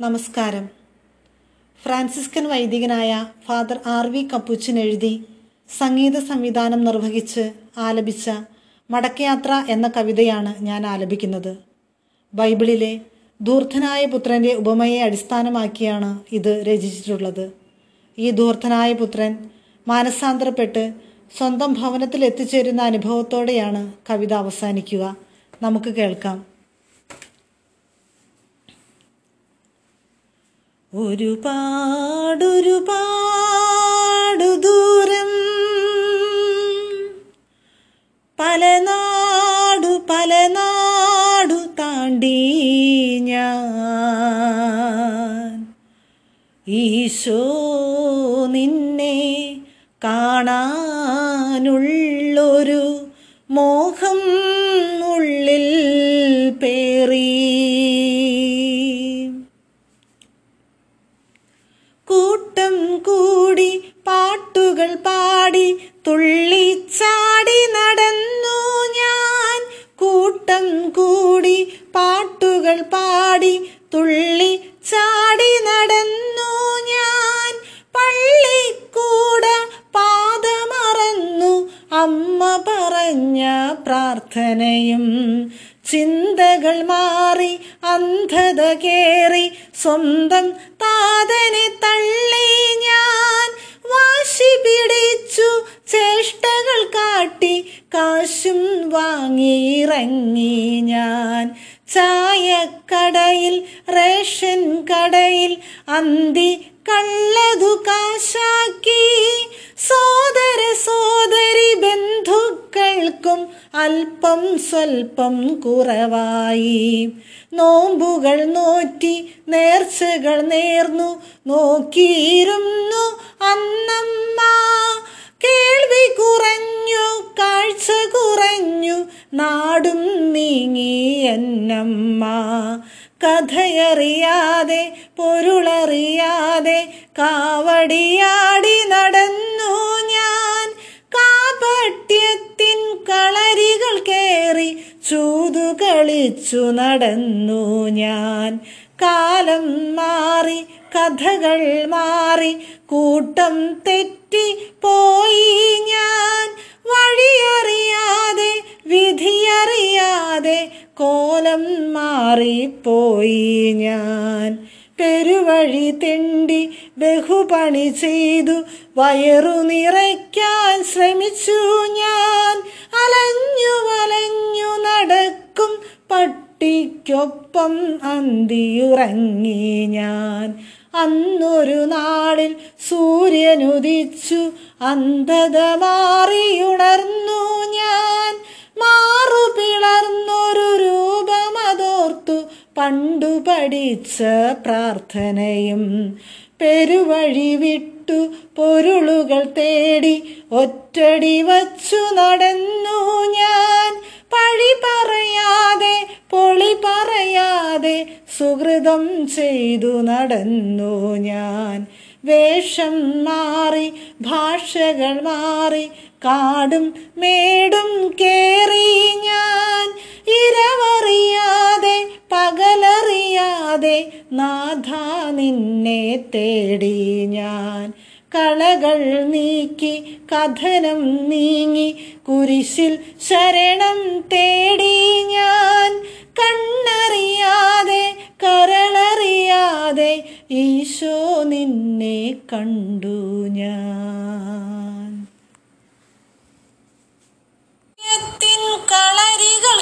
നമസ്കാരം. ഫ്രാൻസിസ്കൻ വൈദികനായ father R V Capuchin എഴുതി സംഗീത സംവിധാനം നിർവഹിച്ച് ആലപിച്ച മടക്കയാത്ര എന്ന കവിതയാണ് ഞാൻ ആലപിക്കുന്നത്. ബൈബിളിലെ ധൂർത്തനായ പുത്രന്റെ ഉപമയെ അടിസ്ഥാനമാക്കിയാണ് ഇത് രചിച്ചിട്ടുള്ളത്. ഈ ധൂർത്തനായ പുത്രൻ മാനസാന്തരപ്പെട്ട് സ്വന്തം ഭവനത്തിൽ എത്തിച്ചേരുന്ന അനുഭവത്തോടെയാണ് കവിത അവസാനിക്കുക. നമുക്ക് കേൾക്കാം. ഒരുപാടൊരുപാടു ദൂരം. പല നാടു പല നാടു താണ്ടി ഞാൻ. ഈശോ നിന്നെ കാണാനുള്ളൊരു മോഹം ഉള്ളിൽ പേറി. കൂട്ടം കൂടി പാട്ടുകൾ പാടി തുള്ളിച്ചാടി നടന്നു ഞാൻ. കൂട്ടം കൂടി പാട്ടുകൾ പാടി തുള്ളിച്ചാടി പ്രാർത്ഥനയും ചിന്തകൾ മാറി അന്ധത കേറി സ്വന്തം താതനെ തള്ളി ഞാൻ വാശി പിടിച്ചു ചേഷ്ടകൾ കാട്ടി കാശും വാങ്ങിയിറങ്ങി ഞാൻ ചായക്കടയിൽ റേഷൻ കടയിൽ അന്തി കള്ളതു സ്വൽപ്പം കുറവായി. നോമ്പുകൾ നോറ്റി നേർച്ചകൾ നേർന്നു നോക്കിയിരുന്നു അന്നമ്മ. കേൾവി കുറഞ്ഞു കാഴ്ച കുറഞ്ഞു നാടും നീങ്ങി എന്നമ്മ. കഥയറിയാതെ പൊരുളറിയാതെ കാവടിയാടി നടന്നു. കളിച്ചു നടന്നു ഞാൻ. കാലം മാറി കഥകൾ മാറി കൂട്ടം തെറ്റി പോയി ഞാൻ. വഴിയറിയാതെ വിധിയറിയാതെ കോലം മാറിപ്പോയി ഞാൻ. പെരുവഴി തെണ്ടി ബഹുപണി ചെയ്തു വയറു നിറയ്ക്കാൻ ശ്രമിച്ചു ഞാൻ. പട്ടിക്കൊപ്പം അന്തിയുറങ്ങി ഞാൻ. അന്നൊരു നാളിൽ സൂര്യനുദിച്ചു അന്ധത മാറിയുണർന്നു ഞാൻ. മാറു പിളർന്നൊരു രൂപമതോർത്തു പണ്ടു പഠിച്ച പ്രാർത്ഥനയും. പെരുവഴി വിട്ടു പൊരുളുകൾ തേടി ഒറ്റടി വച്ചു നടന്നു സുഹൃതം ചെയ്തു നടന്നു ഞാൻ. വേഷം മാറി ഭാഷകൾ മാറി കാടും മേടും കേറി ഞാൻ. ഇരവറിയാതെ പകലറിയാതെ നാഥ നിന്നെ തേടി ഞാൻ. കളകൾ നീക്കി കഥനം നീങ്ങി കുരിശിൽ ശരണം തേടി കണ്ടു ഞാൻ. കളരികൾ